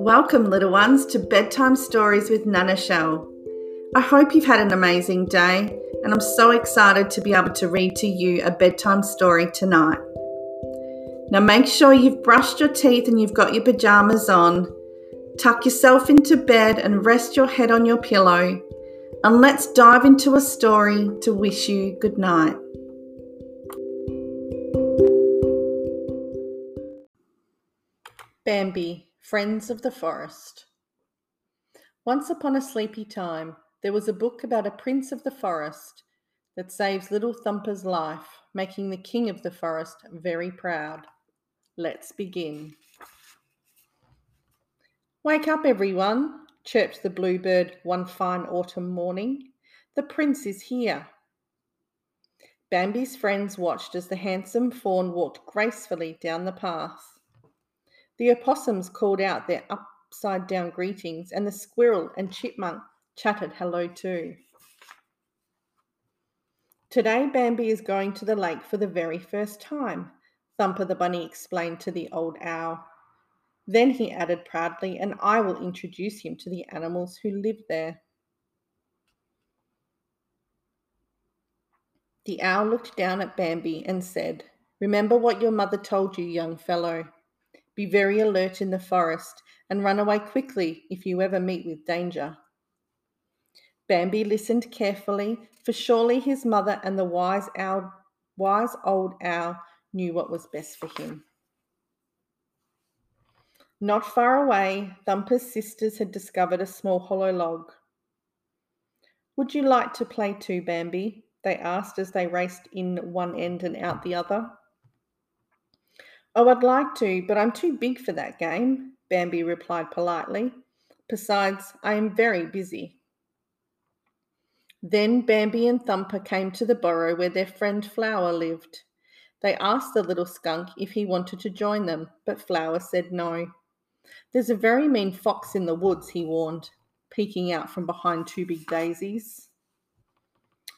Welcome, little ones, to Bedtime Stories with Nana Shell. I hope you've had an amazing day, and I'm so excited to be able to read to you a bedtime story tonight. Now, make sure you've brushed your teeth and you've got your pajamas on. Tuck yourself into bed and rest your head on your pillow. And let's dive into a story to wish you good night. Bambi, Friends of the Forest. Once upon a sleepy time, there was a book about a prince of the forest that saves little Thumper's life, making the king of the forest very proud. Let's begin. Wake up, everyone, chirped the bluebird one fine autumn morning. The prince is here. Bambi's friends watched as the handsome fawn walked gracefully down the path. The opossums called out their upside down greetings, and the squirrel and chipmunk chattered hello too. Today, Bambi is going to the lake for the very first time, Thumper the bunny explained to the old owl. Then he added proudly, and I will introduce him to the animals who live there. The owl looked down at Bambi and said, Remember what your mother told you, young fellow. Be very alert in the forest and run away quickly if you ever meet with danger. Bambi listened carefully, for surely his mother and the wise owl, wise old owl knew what was best for him. Not far away, Thumper's sisters had discovered a small hollow log. Would you like to play too, Bambi? They asked as they raced in one end and out the other. Oh, I'd like to, but I'm too big for that game, Bambi replied politely. Besides, I am very busy. Then Bambi and Thumper came to the burrow where their friend Flower lived. They asked the little skunk if he wanted to join them, but Flower said no. There's a very mean fox in the woods, he warned, peeking out from behind two big daisies.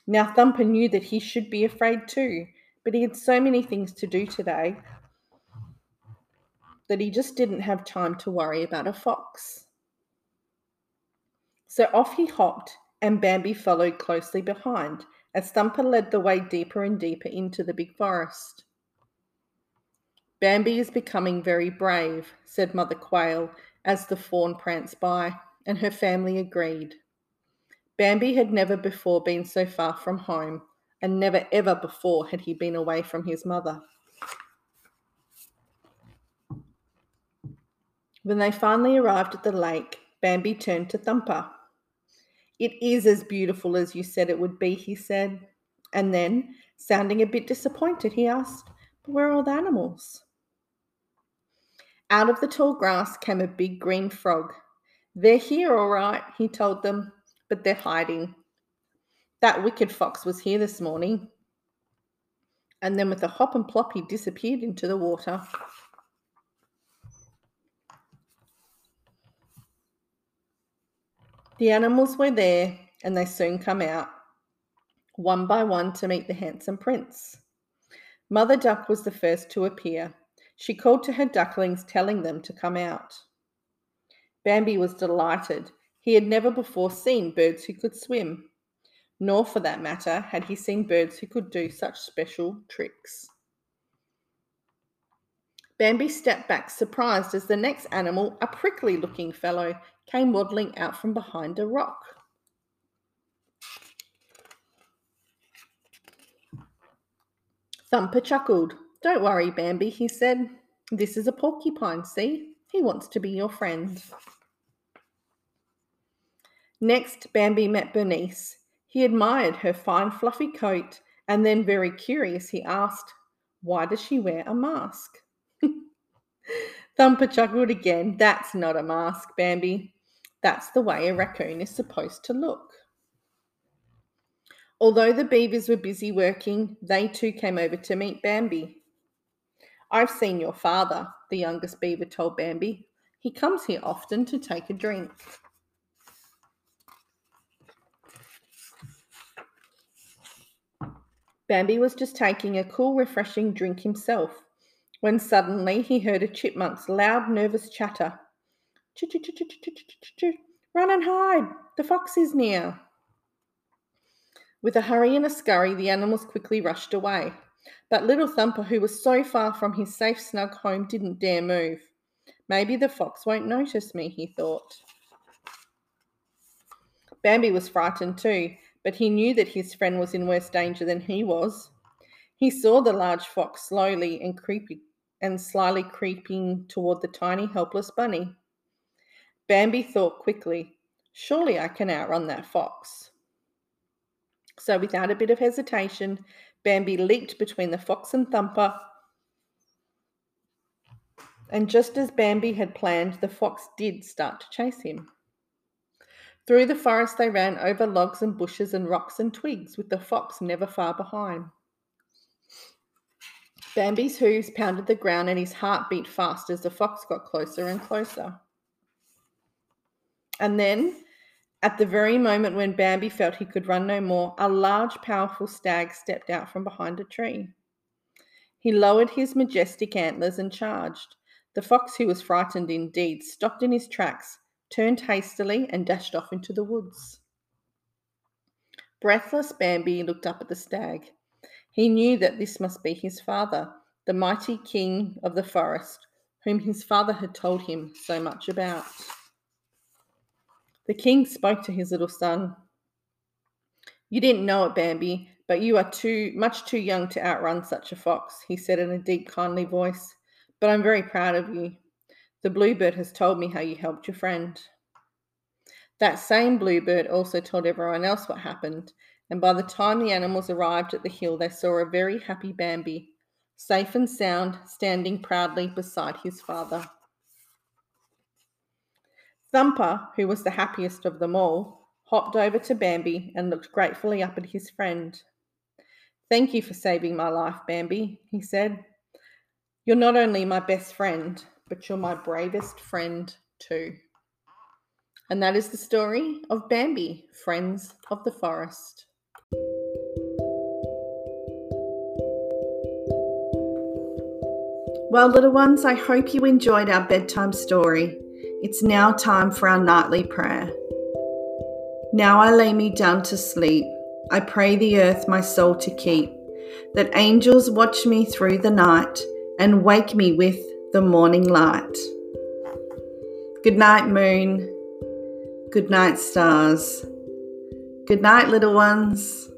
Now Thumper knew that he should be afraid too, but he had so many things to do today that he just didn't have time to worry about a fox. So off he hopped, and Bambi followed closely behind as Thumper led the way deeper and deeper into the big forest. Bambi is becoming very brave, said Mother Quail as the fawn pranced by, and her family agreed. Bambi had never before been so far from home, and never ever before had he been away from his mother. When they finally arrived at the lake, Bambi turned to Thumper. It is as beautiful as you said it would be, he said. And then, sounding a bit disappointed, he asked, But where are all the animals? Out of the tall grass came a big green frog. They're here, all right, he told them, but they're hiding. That wicked fox was here this morning. And then, with a hop and plop, he disappeared into the water. The animals were there, and they soon come out, one by one, to meet the handsome prince. Mother Duck was the first to appear. She called to her ducklings, telling them to come out. Bambi was delighted. He had never before seen birds who could swim, nor, for that matter, had he seen birds who could do such special tricks. Bambi stepped back, surprised, as the next animal, a prickly looking fellow, came waddling out from behind a rock. Thumper chuckled. Don't worry, Bambi, he said. This is a porcupine, see? He wants to be your friend. Next, Bambi met Bernice. He admired her fine, fluffy coat, and then, very curious, he asked, Why does she wear a mask? Thumper chuckled again. That's not a mask, Bambi. That's the way a raccoon is supposed to look. Although the beavers were busy working, they too came over to meet Bambi. I've seen your father, the youngest beaver told Bambi. He comes here often to take a drink. Bambi was just taking a cool, refreshing drink himself when suddenly he heard a chipmunk's loud, nervous chatter Run and hide! The fox is near. With a hurry and a scurry, the animals quickly rushed away. But little Thumper, who was so far from his safe, snug home, didn't dare move. Maybe the fox won't notice me, he thought. Bambi was frightened too, but he knew that his friend was in worse danger than he was. He saw the large fox slowly and creepy and slyly creeping toward the tiny helpless bunny. Bambi thought quickly, surely I can outrun that fox. So without a bit of hesitation, Bambi leaped between the fox and Thumper. And just as Bambi had planned, the fox did start to chase him. Through the forest they ran over logs and bushes and rocks and twigs, with the fox never far behind. Bambi's hooves pounded the ground and his heart beat fast as the fox got closer and closer. And then, at the very moment when Bambi felt he could run no more, a large, powerful stag stepped out from behind a tree. He lowered his majestic antlers and charged. The fox, who was frightened indeed, stopped in his tracks, turned hastily, and dashed off into the woods. Breathless, Bambi looked up at the stag. He knew that this must be his father, the mighty king of the forest, whom his father had told him so much about. The king spoke to his little son. You didn't know it, Bambi, but you are too much too young to outrun such a fox, he said in a deep, kindly voice. But I'm very proud of you. The bluebird has told me how you helped your friend. That same bluebird also told everyone else what happened, and by the time the animals arrived at the hill, they saw a very happy Bambi, safe and sound, standing proudly beside his father. Thumper, who was the happiest of them all, hopped over to Bambi and looked gratefully up at his friend. Thank you for saving my life, Bambi, he said. You're not only my best friend, but you're my bravest friend too. And that is the story of Bambi, Friends of the Forest. Well, little ones, I hope you enjoyed our bedtime story. It's now time for our nightly prayer. Now I lay me down to sleep. I pray the earth my soul to keep, that angels watch me through the night and wake me with the morning light. Good night, moon. Good night, stars. Good night, little ones.